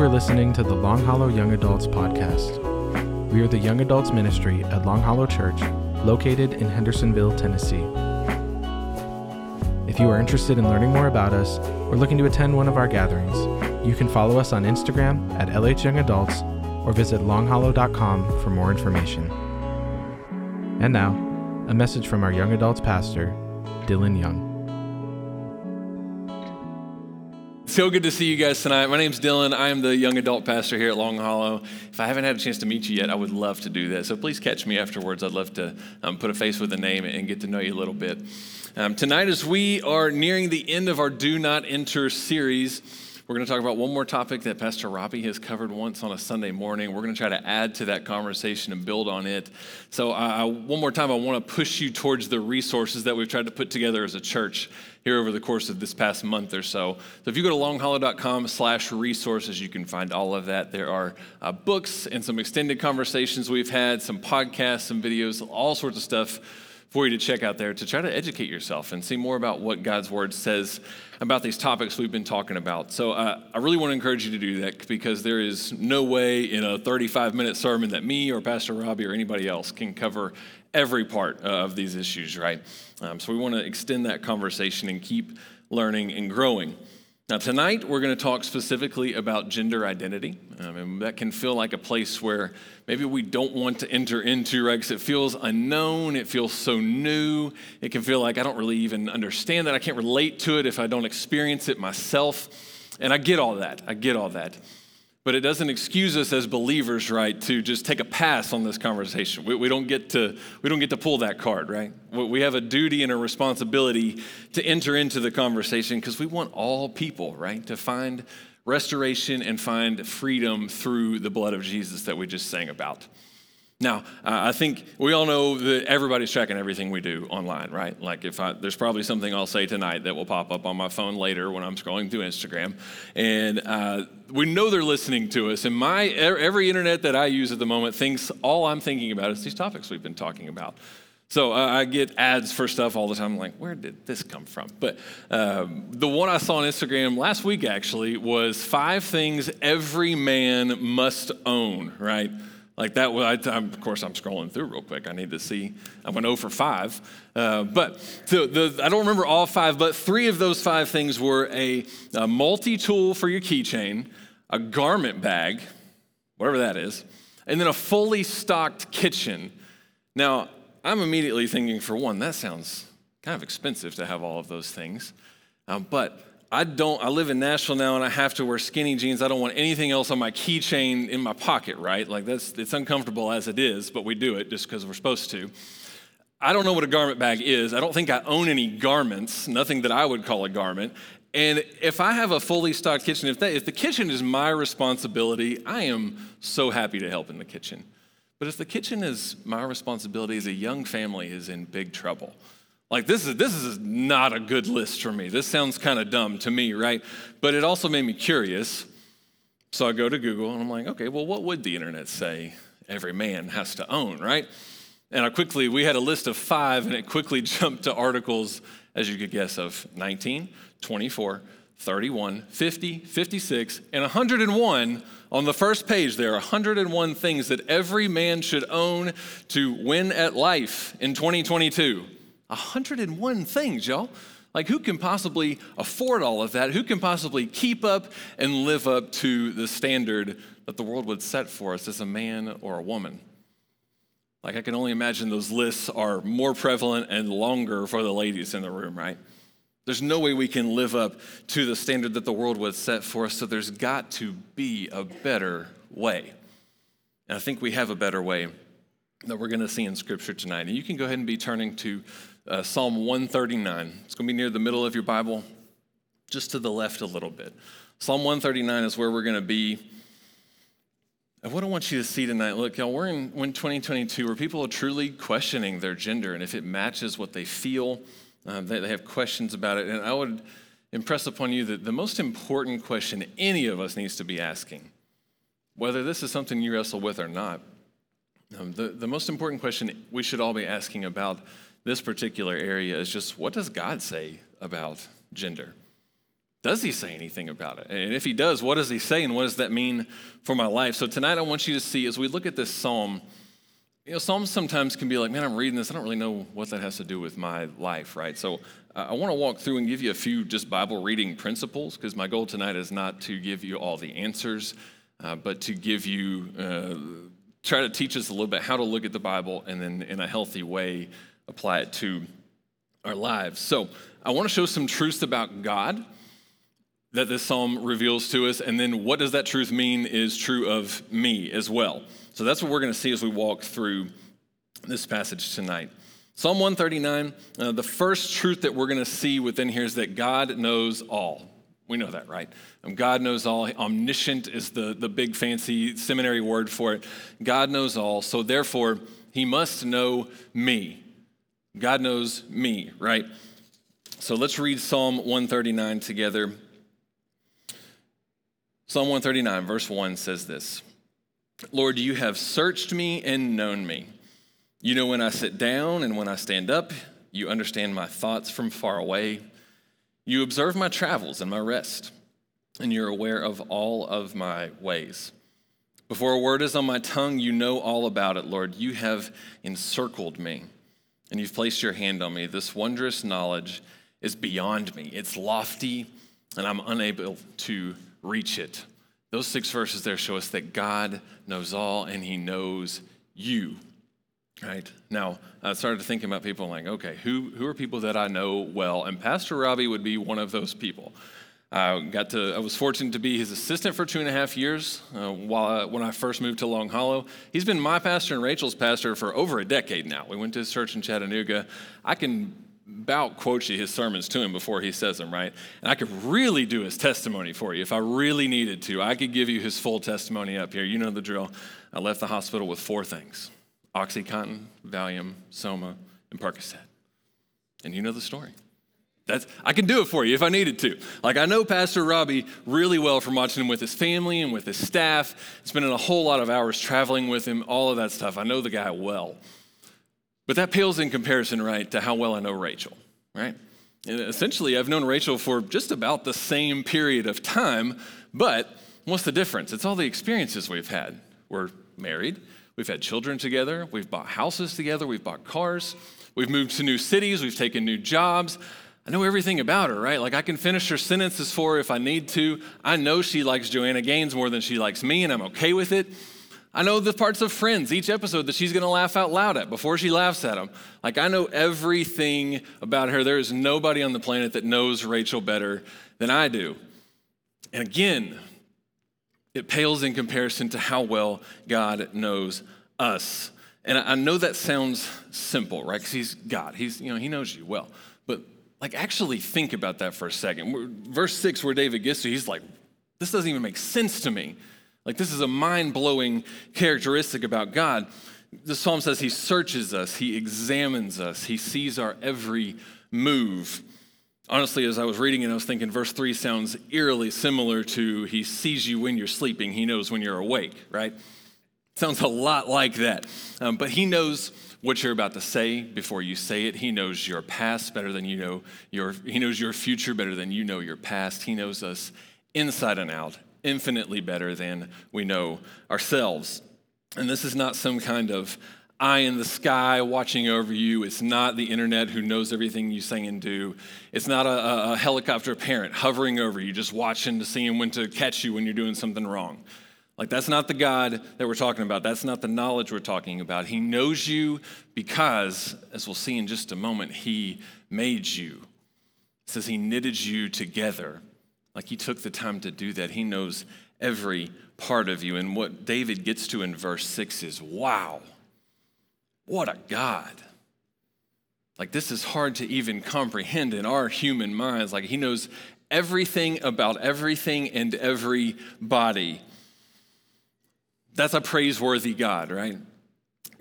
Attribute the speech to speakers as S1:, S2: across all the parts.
S1: are listening to the Long Hollow Young Adults podcast. We are the young adults ministry at Long Hollow Church, located in Hendersonville, Tennessee. If you are interested in learning more about us or looking to attend one of our gatherings, you can follow us on Instagram at LH Young Adults or visit longhollow.com for more information. And now, a message from our young adults pastor, Dylan Young.
S2: So good to see you guys tonight. My name's Dylan. I am the young adult pastor here at Long Hollow. If I haven't had a chance to meet you yet, I would love to do that. So please catch me afterwards. I'd love to um, put a face with a name and get to know you a little bit. Um, tonight, as we are nearing the end of our Do Not Enter series, we're going to talk about one more topic that Pastor Robbie has covered once on a Sunday morning. We're going to try to add to that conversation and build on it. So, uh, one more time, I want to push you towards the resources that we've tried to put together as a church here over the course of this past month or so. So, if you go to longhollow.com slash resources, you can find all of that. There are uh, books and some extended conversations we've had, some podcasts, some videos, all sorts of stuff for you to check out there to try to educate yourself and see more about what God's Word says about these topics we've been talking about. So uh, I really want to encourage you to do that because there is no way in a 35 minute sermon that me or Pastor Robbie or anybody else can cover every part of these issues, right? Um, so we want to extend that conversation and keep learning and growing. Now, tonight we're going to talk specifically about gender identity. Um, and that can feel like a place where maybe we don't want to enter into, right? Because it feels unknown, it feels so new. It can feel like I don't really even understand that. I can't relate to it if I don't experience it myself. And I get all that. I get all that. But it doesn't excuse us as believers, right, to just take a pass on this conversation. We, we, don't get to, we don't get to pull that card, right? We have a duty and a responsibility to enter into the conversation because we want all people, right, to find restoration and find freedom through the blood of Jesus that we just sang about. Now, uh, I think we all know that everybody's tracking everything we do online, right? Like, if I, there's probably something I'll say tonight that will pop up on my phone later when I'm scrolling through Instagram, and uh, we know they're listening to us. And my every internet that I use at the moment thinks all I'm thinking about is these topics we've been talking about. So uh, I get ads for stuff all the time. I'm like, where did this come from? But um, the one I saw on Instagram last week actually was five things every man must own, right? Like that, I, of course, I'm scrolling through real quick. I need to see. I went an 0 for 5. Uh, but the, the, I don't remember all five, but three of those five things were a, a multi tool for your keychain, a garment bag, whatever that is, and then a fully stocked kitchen. Now, I'm immediately thinking, for one, that sounds kind of expensive to have all of those things. Um, but I don't, I live in Nashville now and I have to wear skinny jeans. I don't want anything else on my keychain in my pocket, right? Like that's, it's uncomfortable as it is, but we do it just because we're supposed to. I don't know what a garment bag is. I don't think I own any garments, nothing that I would call a garment. And if I have a fully stocked kitchen, if, that, if the kitchen is my responsibility, I am so happy to help in the kitchen. But if the kitchen is my responsibility as a young family is in big trouble. Like this is this is not a good list for me. This sounds kind of dumb to me, right? But it also made me curious. So I go to Google and I'm like, okay, well, what would the internet say every man has to own, right? And I quickly, we had a list of five, and it quickly jumped to articles, as you could guess, of 19, 24, 31, 50, 56, and 101 on the first page. There are 101 things that every man should own to win at life in 2022. 101 things, y'all. Like, who can possibly afford all of that? Who can possibly keep up and live up to the standard that the world would set for us as a man or a woman? Like, I can only imagine those lists are more prevalent and longer for the ladies in the room, right? There's no way we can live up to the standard that the world would set for us, so there's got to be a better way. And I think we have a better way that we're going to see in Scripture tonight. And you can go ahead and be turning to uh, Psalm 139. It's going to be near the middle of your Bible, just to the left a little bit. Psalm 139 is where we're going to be. And what I want you to see tonight, look, y'all, we're in, in 2022 where people are truly questioning their gender and if it matches what they feel. Uh, they, they have questions about it. And I would impress upon you that the most important question any of us needs to be asking, whether this is something you wrestle with or not, um, the, the most important question we should all be asking about this particular area is just what does God say about gender? does he say anything about it? And if he does, what does he say and what does that mean for my life? So tonight I want you to see as we look at this psalm, you know, Psalms sometimes can be like, man, I'm reading this. I don't really know what that has to do with my life, right? So uh, I want to walk through and give you a few just Bible reading principles because my goal tonight is not to give you all the answers, uh, but to give you, uh, try to teach us a little bit how to look at the Bible and then in a healthy way apply it to our lives. So I want to show some truths about God that this psalm reveals to us, and then what does that truth mean is true of me as well. So that's what we're going to see as we walk through this passage tonight. Psalm 139, uh, the first truth that we're going to see within here is that God knows all. We know that, right? Um, God knows all. Omniscient is the, the big fancy seminary word for it. God knows all, so therefore, he must know me. God knows me, right? So let's read Psalm 139 together. Psalm 139, verse 1 says this Lord, you have searched me and known me. You know when I sit down and when I stand up. You understand my thoughts from far away. You observe my travels and my rest, and you're aware of all of my ways. Before a word is on my tongue, you know all about it, Lord. You have encircled me, and you've placed your hand on me. This wondrous knowledge is beyond me, it's lofty, and I'm unable to reach it. Those six verses there show us that God knows all and he knows you. Right? Now, I started thinking about people like, okay, who, who are people that I know well? And Pastor Robbie would be one of those people. I got to, I was fortunate to be his assistant for two and a half years uh, while I, when I first moved to Long Hollow. He's been my pastor and Rachel's pastor for over a decade now. We went to his church in Chattanooga. I can about quote you his sermons to him before he says them, right? And I could really do his testimony for you if I really needed to. I could give you his full testimony up here. You know the drill. I left the hospital with four things Oxycontin, Valium, Soma, and Percocet. And you know the story. That's, I can do it for you if I needed to. Like, I know Pastor Robbie really well from watching him with his family and with his staff, spending a whole lot of hours traveling with him, all of that stuff. I know the guy well. But that pales in comparison, right, to how well I know Rachel, right? And essentially, I've known Rachel for just about the same period of time, but what's the difference? It's all the experiences we've had. We're married, we've had children together, we've bought houses together, we've bought cars, we've moved to new cities, we've taken new jobs. I know everything about her, right? Like I can finish her sentences for her if I need to. I know she likes Joanna Gaines more than she likes me, and I'm okay with it. I know the parts of Friends, each episode that she's going to laugh out loud at before she laughs at them. Like, I know everything about her. There is nobody on the planet that knows Rachel better than I do. And again, it pales in comparison to how well God knows us. And I know that sounds simple, right? Because He's God. He's, you know, He knows you well. But, like, actually think about that for a second. Verse six, where David gets to, he's like, this doesn't even make sense to me. Like, this is a mind blowing characteristic about God. The psalm says he searches us, he examines us, he sees our every move. Honestly, as I was reading it, I was thinking verse 3 sounds eerily similar to he sees you when you're sleeping, he knows when you're awake, right? Sounds a lot like that. Um, but he knows what you're about to say before you say it. He knows your past better than you know your, he knows your future better than you know your past. He knows us inside and out infinitely better than we know ourselves. And this is not some kind of eye in the sky watching over you. It's not the internet who knows everything you say and do. It's not a, a, helicopter parent hovering over you, just watching to see when to catch you when you're doing something wrong. Like, that's not the God that we're talking about. That's not the knowledge we're talking about. He knows you because, as we'll see in just a moment, He made you. It says He knitted you together like he took the time to do that. He knows every part of you. And what David gets to in verse 6 is wow, what a God. Like, this is hard to even comprehend in our human minds. Like, he knows everything about everything and everybody. That's a praiseworthy God, right?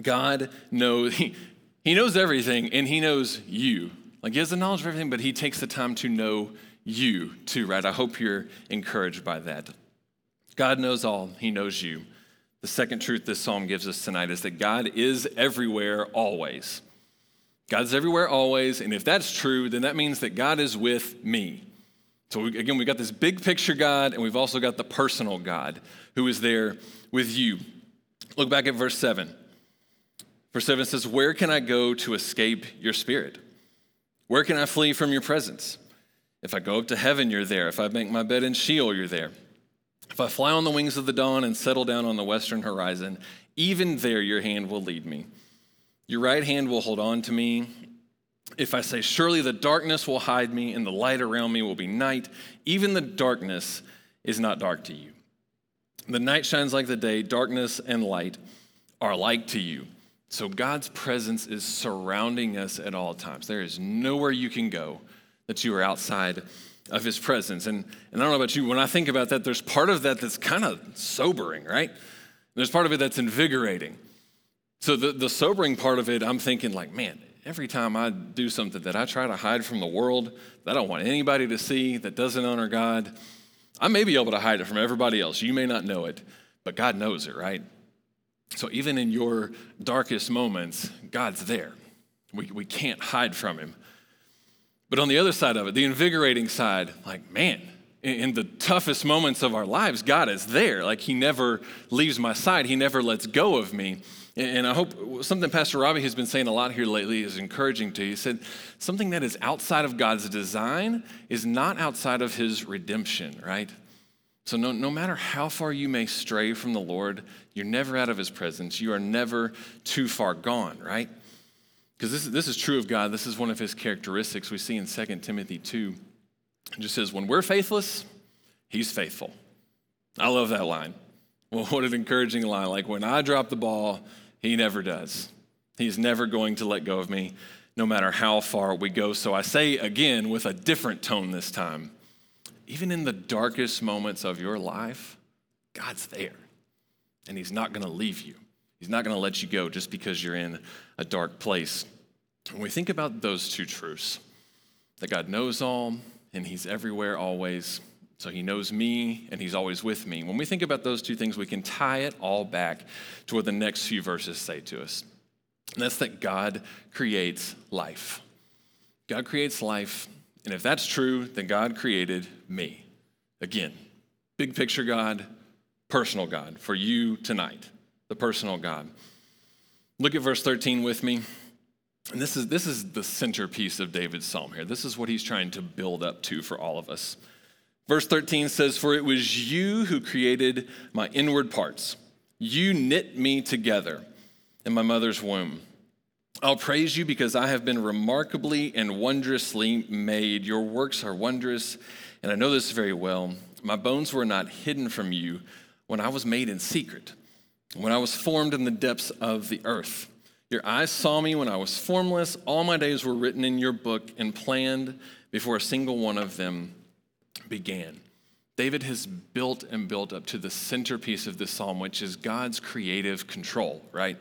S2: God knows, he, he knows everything and he knows you. Like, he has the knowledge of everything, but he takes the time to know you too, right? I hope you're encouraged by that. God knows all, He knows you. The second truth this psalm gives us tonight is that God is everywhere always. God's everywhere always, and if that's true, then that means that God is with me. So we, again, we've got this big picture God, and we've also got the personal God who is there with you. Look back at verse 7. Verse 7 says, Where can I go to escape your spirit? Where can I flee from your presence? If I go up to heaven, you're there. If I make my bed in Sheol, you're there. If I fly on the wings of the dawn and settle down on the western horizon, even there your hand will lead me. Your right hand will hold on to me. If I say, Surely the darkness will hide me, and the light around me will be night, even the darkness is not dark to you. The night shines like the day, darkness and light are alike to you. So God's presence is surrounding us at all times. There is nowhere you can go that you are outside of his presence. And, and I don't know about you, when I think about that, there's part of that that's kind of sobering, right? There's part of it that's invigorating. So the, the sobering part of it, I'm thinking like, man, every time I do something that I try to hide from the world, that I don't want anybody to see, that doesn't honor God, I may be able to hide it from everybody else. You may not know it, but God knows it, right? So even in your darkest moments, God's there. We, we can't hide from him. But on the other side of it, the invigorating side, like, man, in the toughest moments of our lives, God is there. Like, He never leaves my side, He never lets go of me. And I hope something Pastor Robbie has been saying a lot here lately is encouraging to you. He said, something that is outside of God's design is not outside of His redemption, right? So, no, no matter how far you may stray from the Lord, you're never out of His presence. You are never too far gone, right? Because this, this is true of God. This is one of his characteristics we see in 2 Timothy 2. It just says, when we're faithless, he's faithful. I love that line. Well, what an encouraging line. Like, when I drop the ball, he never does. He's never going to let go of me, no matter how far we go. So I say again with a different tone this time even in the darkest moments of your life, God's there. And he's not going to leave you. He's not going to let you go just because you're in a dark place. When we think about those two truths, that God knows all and He's everywhere always, so He knows me and He's always with me. When we think about those two things, we can tie it all back to what the next few verses say to us. And that's that God creates life. God creates life, and if that's true, then God created me. Again, big picture God, personal God for you tonight the personal God. Look at verse 13 with me. And this is, this is the centerpiece of David's psalm here. This is what he's trying to build up to for all of us. Verse 13 says, For it was you who created my inward parts. You knit me together in my mother's womb. I'll praise you because I have been remarkably and wondrously made. Your works are wondrous, and I know this very well. My bones were not hidden from you when I was made in secret when I was formed in the depths of the earth. Your eyes saw me when I was formless. All my days were written in your book and planned before a single one of them began. David has built and built up to the centerpiece of this psalm, which is God's creative control, right?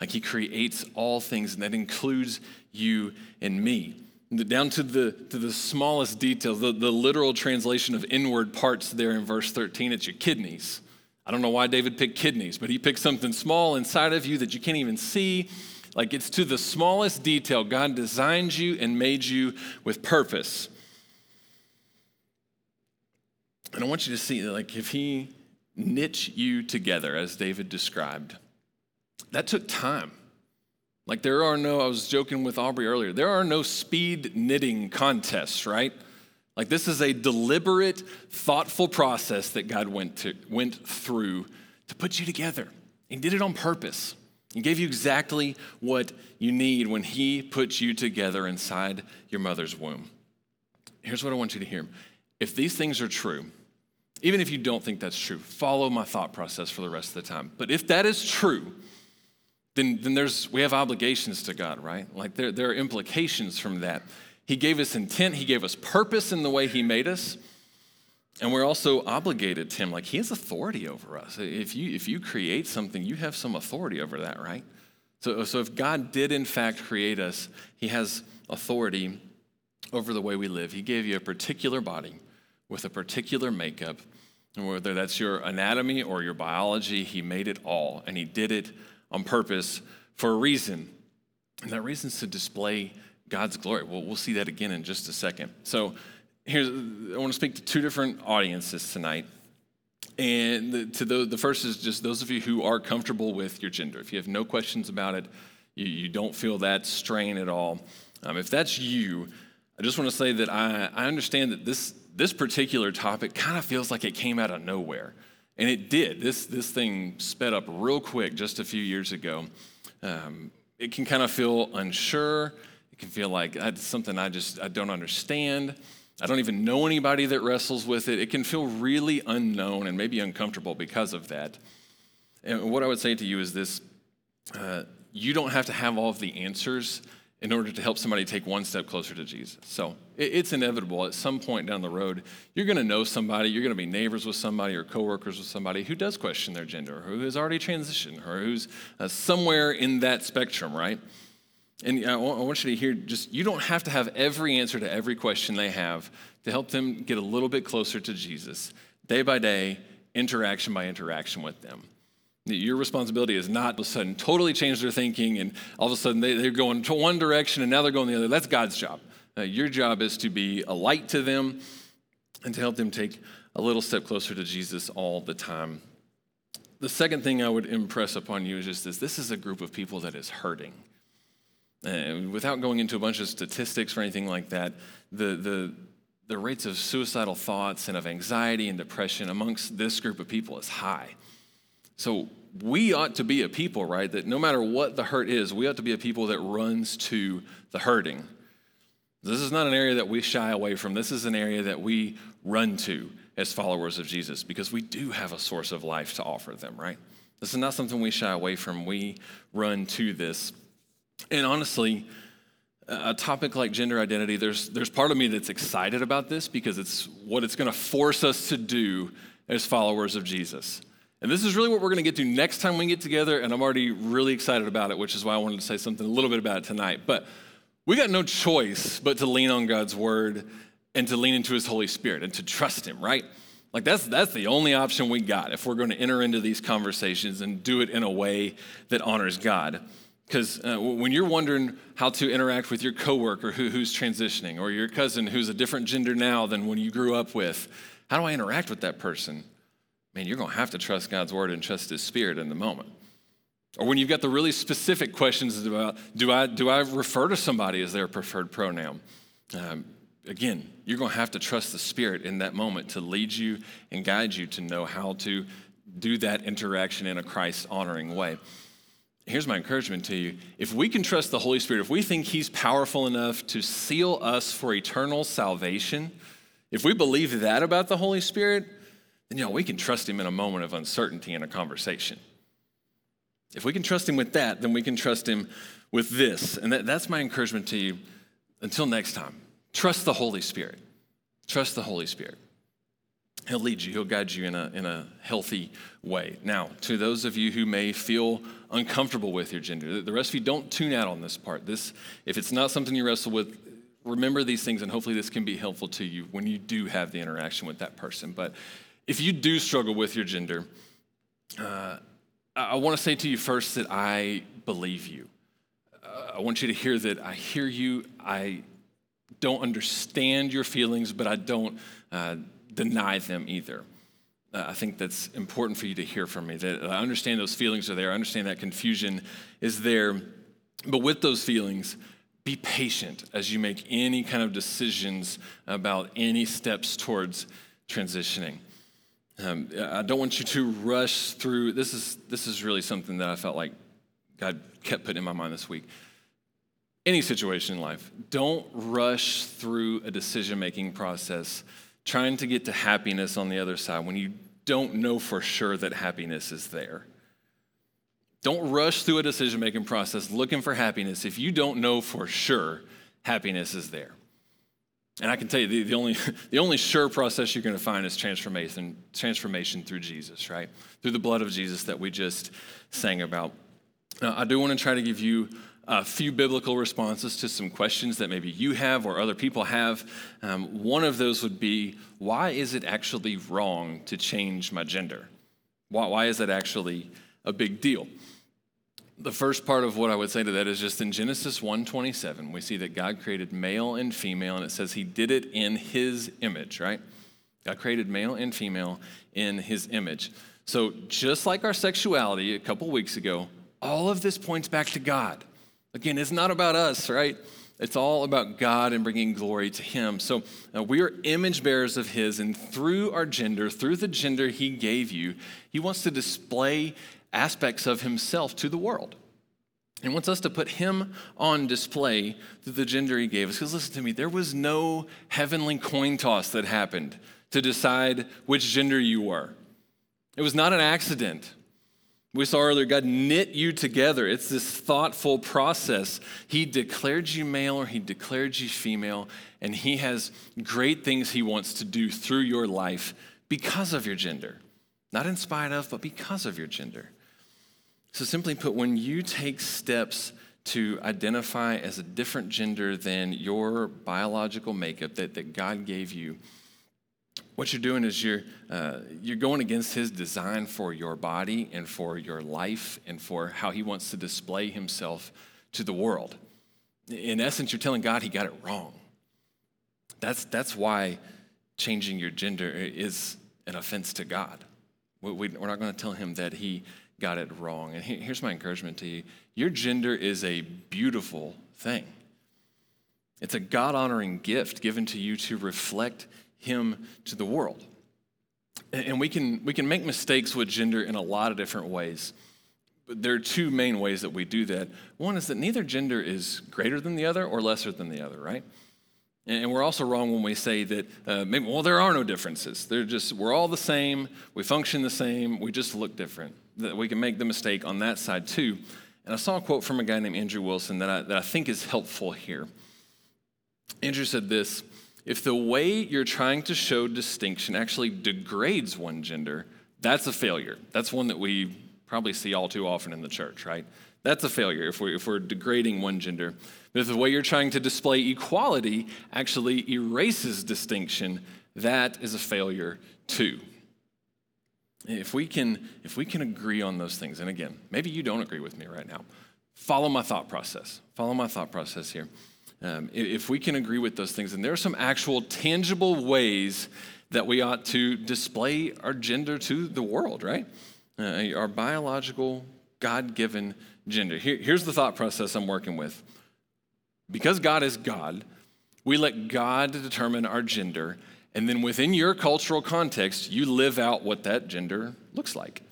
S2: Like he creates all things, and that includes you and me. Down to the, to the smallest details, the, the literal translation of inward parts there in verse 13, it's your kidneys. I don't know why David picked kidneys, but he picked something small inside of you that you can't even see. Like it's to the smallest detail. God designed you and made you with purpose. And I want you to see, like, if he knit you together, as David described, that took time. Like, there are no, I was joking with Aubrey earlier, there are no speed knitting contests, right? Like this is a deliberate, thoughtful process that God went, to, went through to put you together. He did it on purpose. He gave you exactly what you need when He put you together inside your mother's womb. Here's what I want you to hear. If these things are true, even if you don't think that's true, follow my thought process for the rest of the time. But if that is true, then, then there's, we have obligations to God, right? Like there, there are implications from that. He gave us intent, He gave us purpose in the way He made us. And we're also obligated to Him. Like He has authority over us. If you, if you create something, you have some authority over that, right? So, so if God did in fact create us, He has authority over the way we live. He gave you a particular body with a particular makeup. Whether that's your anatomy or your biology, He made it all. And He did it on purpose for a reason. And that reason is to display God's glory. Well, we'll see that again in just a second. So, here's I want to speak to two different audiences tonight. And the, to the, the first is just those of you who are comfortable with your gender. If you have no questions about it, you, you don't feel that strain at all. Um, if that's you, I just want to say that I, I understand that this, this particular topic kind of feels like it came out of nowhere. And it did. This, this thing sped up real quick just a few years ago. Um, it can kind of feel unsure. It can feel like it's something I just I don't understand. I don't even know anybody that wrestles with it. It can feel really unknown and maybe uncomfortable because of that. And what I would say to you is this uh, you don't have to have all of the answers in order to help somebody take one step closer to Jesus. So it's inevitable at some point down the road, you're going to know somebody, you're going to be neighbors with somebody or coworkers with somebody who does question their gender, who has already transitioned, or who's uh, somewhere in that spectrum, right? And I want you to hear just, you don't have to have every answer to every question they have to help them get a little bit closer to Jesus, day by day, interaction by interaction with them. Your responsibility is not all of a sudden totally change their thinking and all of a sudden they, they're going to one direction and now they're going the other. That's God's job. Uh, your job is to be a light to them and to help them take a little step closer to Jesus all the time. The second thing I would impress upon you is just this this is a group of people that is hurting. And without going into a bunch of statistics or anything like that, the, the, the rates of suicidal thoughts and of anxiety and depression amongst this group of people is high. So we ought to be a people, right, that no matter what the hurt is, we ought to be a people that runs to the hurting. This is not an area that we shy away from. This is an area that we run to as followers of Jesus because we do have a source of life to offer them, right? This is not something we shy away from. We run to this. And honestly, a topic like gender identity, there's, there's part of me that's excited about this because it's what it's going to force us to do as followers of Jesus. And this is really what we're going to get to next time we get together, and I'm already really excited about it, which is why I wanted to say something a little bit about it tonight. But we got no choice but to lean on God's word and to lean into his Holy Spirit and to trust him, right? Like that's that's the only option we got if we're going to enter into these conversations and do it in a way that honors God. Because uh, when you're wondering how to interact with your coworker who, who's transitioning, or your cousin who's a different gender now than when you grew up with, how do I interact with that person? Man, you're going to have to trust God's word and trust His Spirit in the moment. Or when you've got the really specific questions about do I, do I refer to somebody as their preferred pronoun? Um, again, you're going to have to trust the Spirit in that moment to lead you and guide you to know how to do that interaction in a Christ honoring way here's my encouragement to you. If we can trust the Holy Spirit, if we think He's powerful enough to seal us for eternal salvation, if we believe that about the Holy Spirit, then you know we can trust Him in a moment of uncertainty in a conversation. If we can trust Him with that, then we can trust Him with this. And that, that's my encouragement to you. Until next time, trust the Holy Spirit. Trust the Holy Spirit. He'll lead you, He'll guide you in a, in a healthy way. Now, to those of you who may feel uncomfortable with your gender, the rest of you don't tune out on this part. This, if it's not something you wrestle with, remember these things, and hopefully this can be helpful to you when you do have the interaction with that person. But if you do struggle with your gender, uh, I want to say to you first that I believe you. Uh, I want you to hear that I hear you. I don't understand your feelings, but I don't. Uh, deny them either. Uh, I think that's important for you to hear from me. That I understand those feelings are there. I understand that confusion is there. But with those feelings, be patient as you make any kind of decisions about any steps towards transitioning. Um, I don't want you to rush through. This is this is really something that I felt like God kept putting in my mind this week. Any situation in life, don't rush through a decision making process trying to get to happiness on the other side when you don't know for sure that happiness is there. Don't rush through a decision making process looking for happiness if you don't know for sure happiness is there. And I can tell you, the, the, only, the only sure process you're going to find is transformation, transformation through Jesus, right? Through the blood of Jesus that we just sang about. Now, I do want to try to give you a few biblical responses to some questions that maybe you have or other people have. Um, one of those would be why is it actually wrong to change my gender? Why, why is that actually a big deal? The first part of what I would say to that is just in Genesis 1:27, we see that God created male and female, and it says he did it in his image, right? God created male and female in his image. So just like our sexuality a couple weeks ago, all of this points back to God. Again, it's not about us, right? It's all about God and bringing glory to Him. So uh, we are image bearers of His, and through our gender, through the gender He gave you, He wants to display aspects of Himself to the world. He wants us to put Him on display through the gender He gave us. Because listen to me, there was no heavenly coin toss that happened to decide which gender you were. It was not an accident. We saw earlier, God knit you together. It's this thoughtful process. He declared you male or He declared you female, and He has great things He wants to do through your life because of your gender. Not in spite of, but because of your gender. So, simply put, when you take steps to identify as a different gender than your biological makeup that, that God gave you, what you're doing is you're, uh, you're going against his design for your body and for your life and for how he wants to display himself to the world. In essence, you're telling God he got it wrong. That's, that's why changing your gender is an offense to God. We, we're not going to tell him that he got it wrong. And here's my encouragement to you your gender is a beautiful thing. It's a God honoring gift given to you to reflect him to the world. And we can, we can make mistakes with gender in a lot of different ways. But there are two main ways that we do that. One is that neither gender is greater than the other or lesser than the other, right? And we're also wrong when we say that, uh, maybe, well, there are no differences. They're just, we're all the same, we function the same, we just look different. That we can make the mistake on that side too. And I saw a quote from a guy named Andrew Wilson that I, that I think is helpful here. Andrew said this if the way you're trying to show distinction actually degrades one gender, that's a failure. That's one that we probably see all too often in the church, right? That's a failure if we're, if we're degrading one gender. But if the way you're trying to display equality actually erases distinction, that is a failure too. If we can, if we can agree on those things, and again, maybe you don't agree with me right now, follow my thought process. Follow my thought process here. Um, if we can agree with those things, and there are some actual tangible ways that we ought to display our gender to the world, right? Uh, our biological, God given gender. Here, here's the thought process I'm working with. Because God is God, we let God determine our gender, and then within your cultural context, you live out what that gender looks like.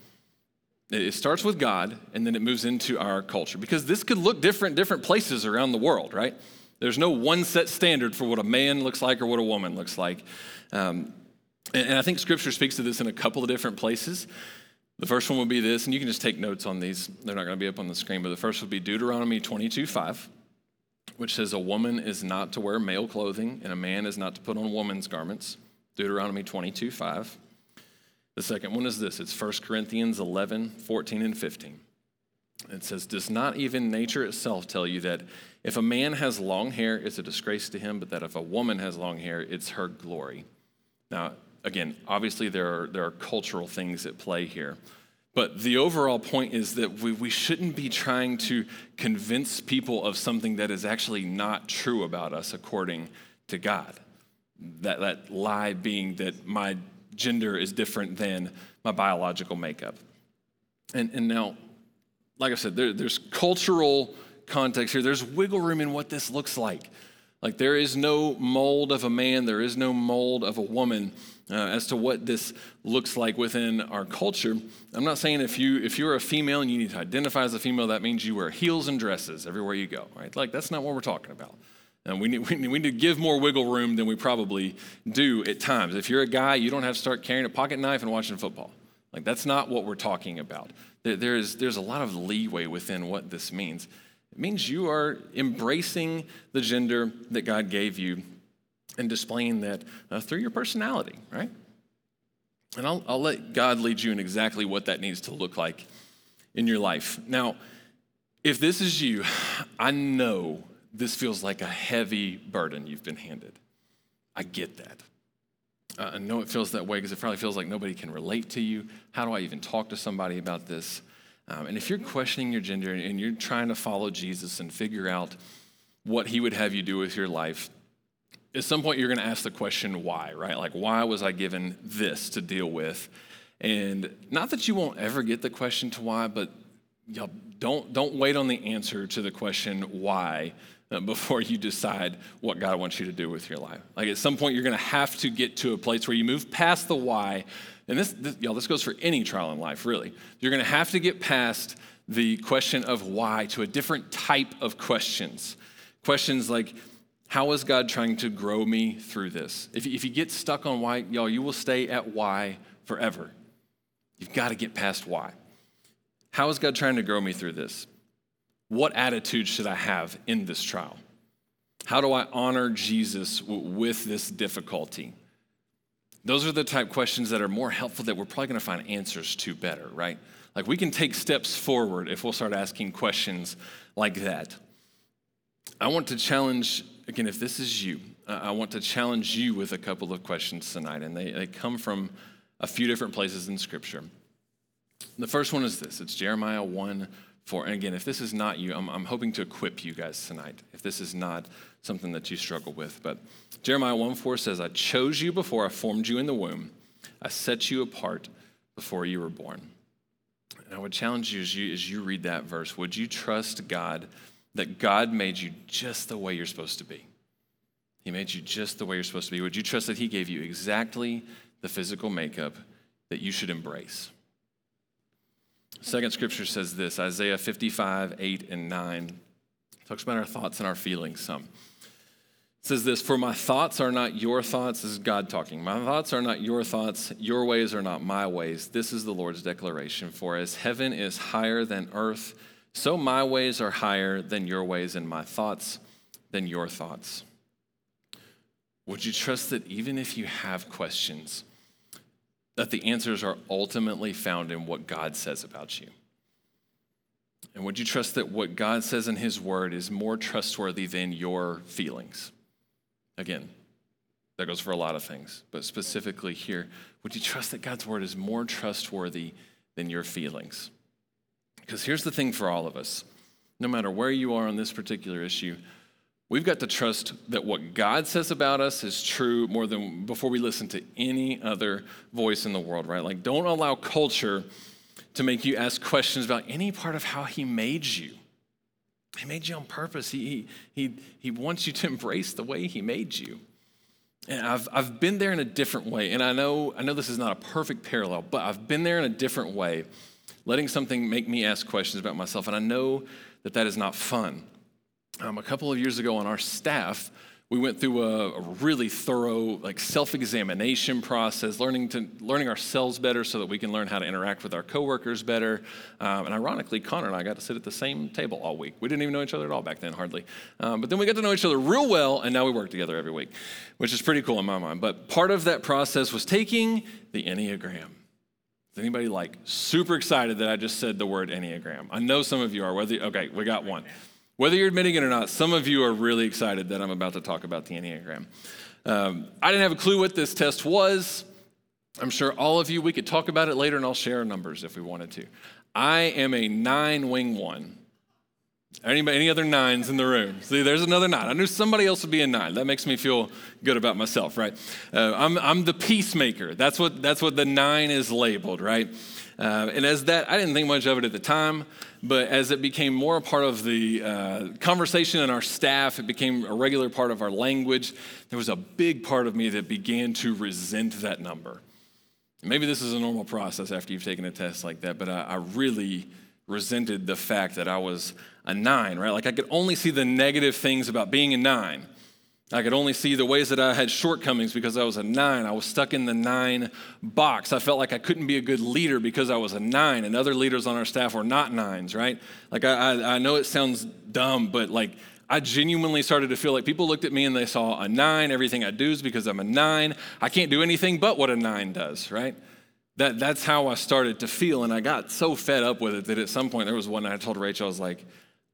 S2: It starts with God, and then it moves into our culture because this could look different different places around the world, right? There's no one set standard for what a man looks like or what a woman looks like. Um, and, and I think Scripture speaks to this in a couple of different places. The first one would be this, and you can just take notes on these. They're not going to be up on the screen, but the first would be Deuteronomy 22 5, which says, A woman is not to wear male clothing, and a man is not to put on woman's garments. Deuteronomy 22 5. The second one is this it's 1 Corinthians 11 14 and 15. It says, Does not even nature itself tell you that if a man has long hair, it's a disgrace to him, but that if a woman has long hair, it's her glory? Now, again, obviously there are, there are cultural things at play here. But the overall point is that we, we shouldn't be trying to convince people of something that is actually not true about us according to God. That, that lie being that my gender is different than my biological makeup. And, and now, like I said, there, there's cultural context here. There's wiggle room in what this looks like. Like there is no mold of a man, there is no mold of a woman uh, as to what this looks like within our culture. I'm not saying if you if you're a female and you need to identify as a female, that means you wear heels and dresses everywhere you go, right? Like that's not what we're talking about. And we need, we need to give more wiggle room than we probably do at times. If you're a guy, you don't have to start carrying a pocket knife and watching football. Like that's not what we're talking about. There, there's, there's a lot of leeway within what this means. It means you are embracing the gender that God gave you and displaying that uh, through your personality, right? And I'll, I'll let God lead you in exactly what that needs to look like in your life. Now, if this is you, I know this feels like a heavy burden you've been handed. I get that. Uh, I know it feels that way because it probably feels like nobody can relate to you. How do I even talk to somebody about this? Um, and if you're questioning your gender and you're trying to follow Jesus and figure out what he would have you do with your life, at some point you're going to ask the question why, right? Like, why was I given this to deal with? And not that you won't ever get the question to why, but y'all don't, don't wait on the answer to the question why uh, before you decide what God wants you to do with your life. Like at some point, you're going to have to get to a place where you move past the why. And this, this y'all, this goes for any trial in life, really. You're going to have to get past the question of why to a different type of questions. Questions like, how is God trying to grow me through this? If, if you get stuck on why, y'all, you will stay at why forever. You've got to get past why. How is God trying to grow me through this? What attitude should I have in this trial? How do I honor Jesus w- with this difficulty? Those are the type questions that are more helpful that we're probably going to find answers to better, right? Like we can take steps forward if we'll start asking questions like that. I want to challenge, again, if this is you, I want to challenge you with a couple of questions tonight, and they, they come from a few different places in Scripture. The first one is this it's Jeremiah 1 4. And again, if this is not you, I'm, I'm hoping to equip you guys tonight, if this is not something that you struggle with. But Jeremiah 1 4 says, I chose you before I formed you in the womb, I set you apart before you were born. And I would challenge you as you, as you read that verse, would you trust God that God made you just the way you're supposed to be? He made you just the way you're supposed to be. Would you trust that He gave you exactly the physical makeup that you should embrace? Second scripture says this Isaiah 55, 8, and 9. Talks about our thoughts and our feelings some. It says this For my thoughts are not your thoughts. This is God talking. My thoughts are not your thoughts. Your ways are not my ways. This is the Lord's declaration. For as heaven is higher than earth, so my ways are higher than your ways, and my thoughts than your thoughts. Would you trust that even if you have questions, that the answers are ultimately found in what God says about you? And would you trust that what God says in His Word is more trustworthy than your feelings? Again, that goes for a lot of things, but specifically here, would you trust that God's Word is more trustworthy than your feelings? Because here's the thing for all of us no matter where you are on this particular issue, We've got to trust that what God says about us is true more than before we listen to any other voice in the world, right? Like, don't allow culture to make you ask questions about any part of how He made you. He made you on purpose. He, he, he wants you to embrace the way He made you. And I've, I've been there in a different way. And I know, I know this is not a perfect parallel, but I've been there in a different way, letting something make me ask questions about myself. And I know that that is not fun. Um, a couple of years ago on our staff, we went through a, a really thorough like self-examination process, learning to learning ourselves better so that we can learn how to interact with our coworkers better. Um, and ironically, Connor and I got to sit at the same table all week. We didn't even know each other at all back then, hardly. Um, but then we got to know each other real well, and now we work together every week, which is pretty cool in my mind. But part of that process was taking the Enneagram. Is anybody like super excited that I just said the word Enneagram? I know some of you are. Whether okay, we got one. Whether you're admitting it or not, some of you are really excited that I'm about to talk about the Enneagram. Um, I didn't have a clue what this test was. I'm sure all of you, we could talk about it later and I'll share numbers if we wanted to. I am a nine wing one. Anybody, any other nines in the room? See, there's another nine. I knew somebody else would be a nine. That makes me feel good about myself, right? Uh, I'm, I'm the peacemaker. That's what, that's what the nine is labeled, right? Uh, and as that, I didn't think much of it at the time, but as it became more a part of the uh, conversation in our staff, it became a regular part of our language, there was a big part of me that began to resent that number. Maybe this is a normal process after you've taken a test like that, but I, I really resented the fact that I was a nine, right? Like I could only see the negative things about being a nine. I could only see the ways that I had shortcomings because I was a nine. I was stuck in the nine box. I felt like I couldn't be a good leader because I was a nine, and other leaders on our staff were not nines, right? Like, I, I, I know it sounds dumb, but like, I genuinely started to feel like people looked at me and they saw a nine. Everything I do is because I'm a nine. I can't do anything but what a nine does, right? That, that's how I started to feel. And I got so fed up with it that at some point there was one night I told Rachel, I was like,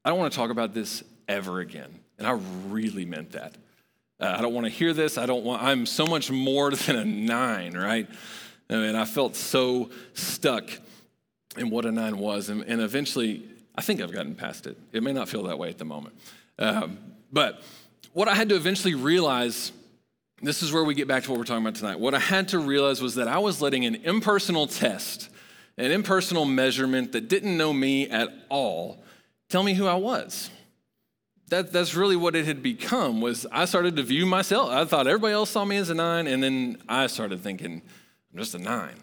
S2: I don't want to talk about this ever again. And I really meant that. Uh, I don't want to hear this. I don't want, I'm so much more than a nine, right? I mean, I felt so stuck. in what a nine was. And, and eventually, I think I've gotten past it. It may not feel that way at the moment. Um, but what I had to eventually realize this is where we get back to what we're talking about tonight. What I had to realize was that I was letting an impersonal test, an impersonal measurement that didn't know me at all, tell me who I was. That, that's really what it had become was I started to view myself. I thought everybody else saw me as a nine, and then I started thinking, I'm just a nine.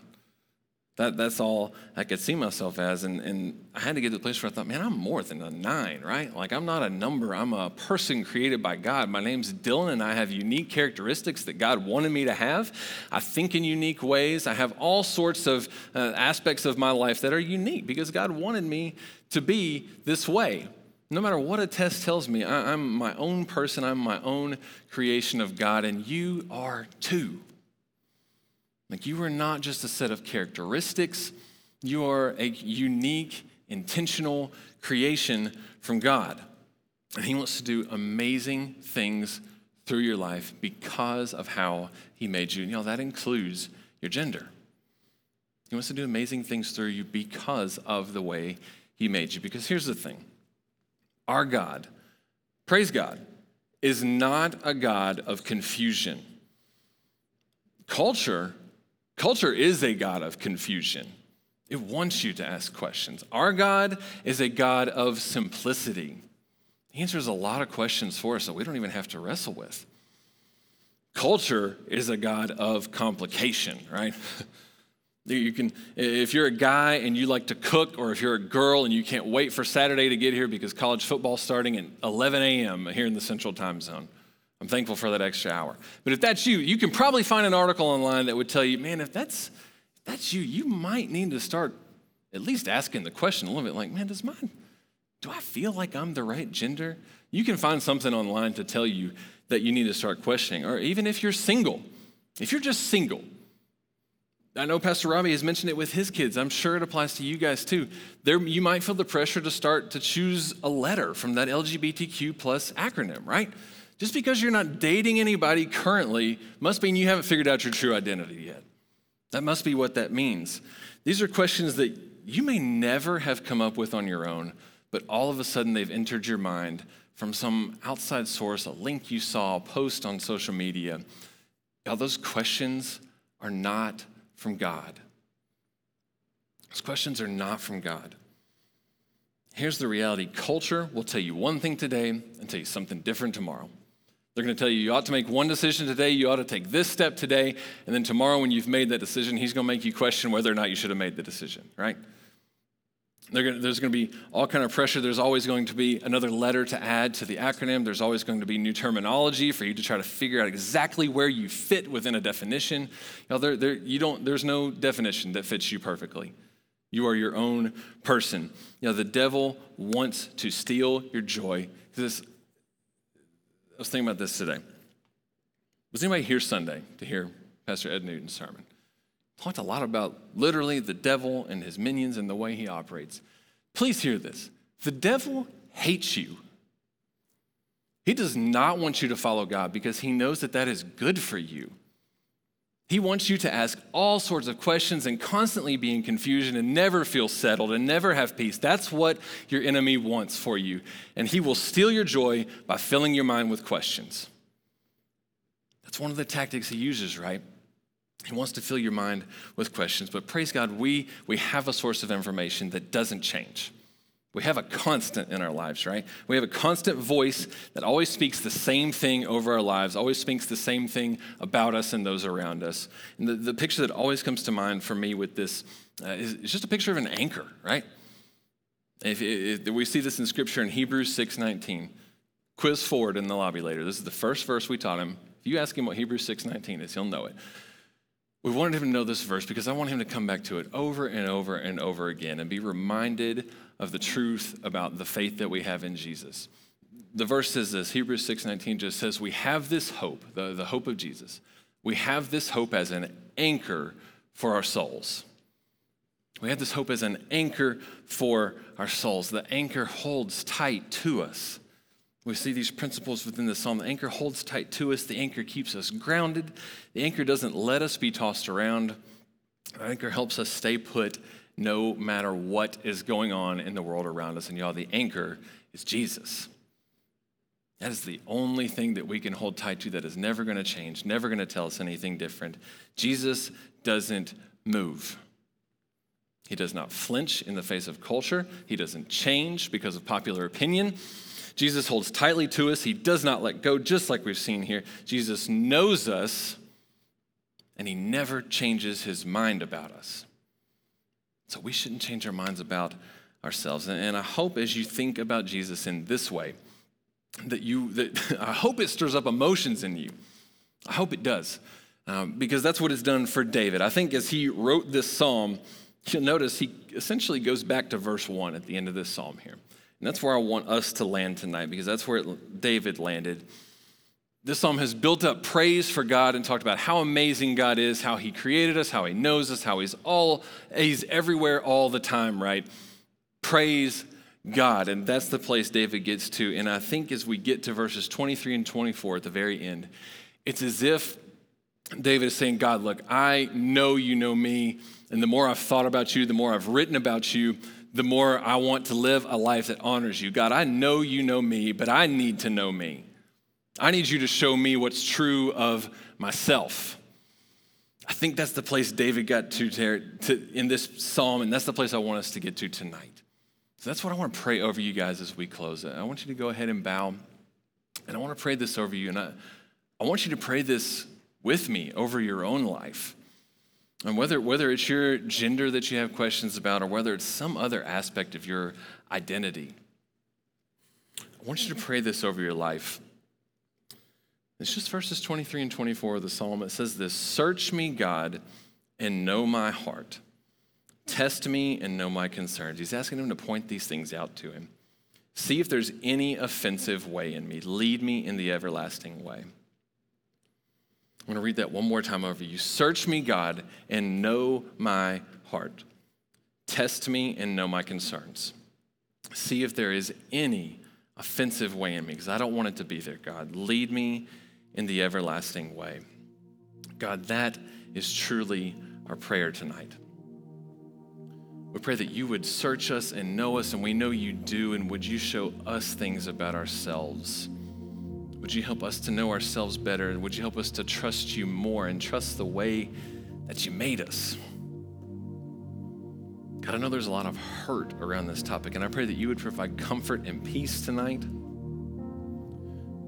S2: That, that's all I could see myself as. And, and I had to get to the place where I thought, man, I'm more than a nine, right? Like, I'm not a number. I'm a person created by God. My name's Dylan, and I have unique characteristics that God wanted me to have. I think in unique ways. I have all sorts of uh, aspects of my life that are unique because God wanted me to be this way. No matter what a test tells me, I, I'm my own person, I'm my own creation of God, and you are too. Like you are not just a set of characteristics, you are a unique, intentional creation from God. And He wants to do amazing things through your life because of how He made you. And You know, that includes your gender. He wants to do amazing things through you because of the way He made you. Because here's the thing our God, praise God, is not a God of confusion. Culture Culture is a God of confusion. It wants you to ask questions. Our God is a God of simplicity. He answers a lot of questions for us that we don't even have to wrestle with. Culture is a God of complication, right? You can, if you're a guy and you like to cook, or if you're a girl and you can't wait for Saturday to get here because college football's starting at 11 a.m. here in the Central Time Zone. I'm thankful for that extra hour. But if that's you, you can probably find an article online that would tell you, man, if that's if that's you, you might need to start at least asking the question a little bit like, man, does mine, do I feel like I'm the right gender? You can find something online to tell you that you need to start questioning. Or even if you're single, if you're just single, I know Pastor Robby has mentioned it with his kids. I'm sure it applies to you guys too. There, you might feel the pressure to start to choose a letter from that LGBTQ plus acronym, right? Just because you're not dating anybody currently must mean you haven't figured out your true identity yet. That must be what that means. These are questions that you may never have come up with on your own, but all of a sudden they've entered your mind from some outside source, a link you saw, a post on social media. Now, those questions are not from God. Those questions are not from God. Here's the reality culture will tell you one thing today and tell you something different tomorrow. They're going to tell you you ought to make one decision today, you ought to take this step today, and then tomorrow, when you've made that decision, he's going to make you question whether or not you should have made the decision, right? Gonna, there's going to be all kind of pressure. There's always going to be another letter to add to the acronym. There's always going to be new terminology for you to try to figure out exactly where you fit within a definition. You know, there, there, you don't, there's no definition that fits you perfectly. You are your own person. You know, the devil wants to steal your joy. This I was thinking about this today. Was anybody here Sunday to hear Pastor Ed Newton's sermon? Talked a lot about literally the devil and his minions and the way he operates. Please hear this. The devil hates you. He does not want you to follow God because he knows that that is good for you. He wants you to ask all sorts of questions and constantly be in confusion and never feel settled and never have peace. That's what your enemy wants for you. And he will steal your joy by filling your mind with questions. That's one of the tactics he uses, right? He wants to fill your mind with questions. But praise God, we, we have a source of information that doesn't change. We have a constant in our lives, right? We have a constant voice that always speaks the same thing over our lives, always speaks the same thing about us and those around us. And the, the picture that always comes to mind for me with this uh, is, is, just a picture of an anchor, right? If, if, if we see this in Scripture in Hebrews 6.19. Quiz Ford in the lobby later. This is the first verse we taught him. If you ask him what Hebrews 6.19 is, he'll know it. We wanted him to know this verse because I want him to come back to it over and over and over again and be reminded of the truth about the faith that we have in Jesus. The verse says this Hebrews 6:19 just says, We have this hope, the, the hope of Jesus. We have this hope as an anchor for our souls. We have this hope as an anchor for our souls. The anchor holds tight to us. We see these principles within the psalm. The anchor holds tight to us, the anchor keeps us grounded, the anchor doesn't let us be tossed around. The anchor helps us stay put no matter what is going on in the world around us. And y'all, the anchor is Jesus. That is the only thing that we can hold tight to that is never going to change, never going to tell us anything different. Jesus doesn't move. He does not flinch in the face of culture. He doesn't change because of popular opinion. Jesus holds tightly to us. He does not let go, just like we've seen here. Jesus knows us, and he never changes his mind about us. So we shouldn't change our minds about ourselves. And I hope as you think about Jesus in this way, that you that I hope it stirs up emotions in you. I hope it does, um, because that's what it's done for David. I think as he wrote this psalm, you'll notice he essentially goes back to verse one at the end of this psalm here, and that's where I want us to land tonight, because that's where it, David landed. This psalm has built up praise for God and talked about how amazing God is, how He created us, how He knows us, how He's all He's everywhere all the time, right? Praise God. And that's the place David gets to. And I think as we get to verses 23 and 24 at the very end, it's as if David is saying, God, look, I know you know me. And the more I've thought about you, the more I've written about you, the more I want to live a life that honors you. God, I know you know me, but I need to know me. I need you to show me what's true of myself. I think that's the place David got to, to, in this psalm, and that's the place I want us to get to tonight. So that's what I want to pray over you guys as we close it. I want you to go ahead and bow. And I want to pray this over you. And I, I want you to pray this with me over your own life. And whether, whether it's your gender that you have questions about or whether it's some other aspect of your identity, I want you to pray this over your life. It's just verses 23 and 24 of the psalm. It says this Search me, God, and know my heart. Test me and know my concerns. He's asking him to point these things out to him. See if there's any offensive way in me. Lead me in the everlasting way. I'm going to read that one more time over you. Search me, God, and know my heart. Test me and know my concerns. See if there is any offensive way in me, because I don't want it to be there, God. Lead me in the everlasting way. God, that is truly our prayer tonight. We pray that you would search us and know us, and we know you do, and would you show us things about ourselves? Would you help us to know ourselves better? Would you help us to trust you more and trust the way that you made us? God, I know there's a lot of hurt around this topic, and I pray that you would provide comfort and peace tonight.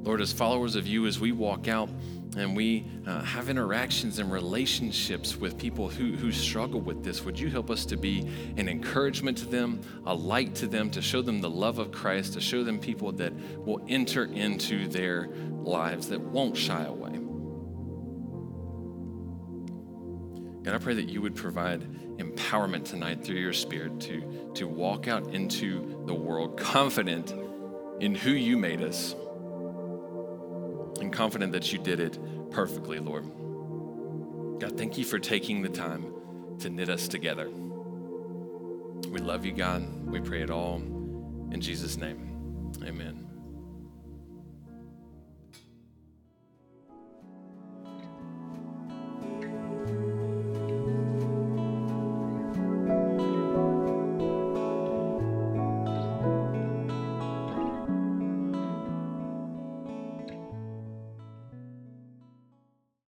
S2: Lord, as followers of you, as we walk out and we uh, have interactions and relationships with people who, who struggle with this, would you help us to be an encouragement to them, a light to them, to show them the love of Christ, to show them people that will enter into their lives, that won't shy away? God, I pray that you would provide empowerment tonight through your Spirit to, to walk out into the world confident in who you made us and confident that you did it perfectly, Lord. God, thank you for taking the time to knit us together. We love you, God. We pray it all in Jesus' name. Amen.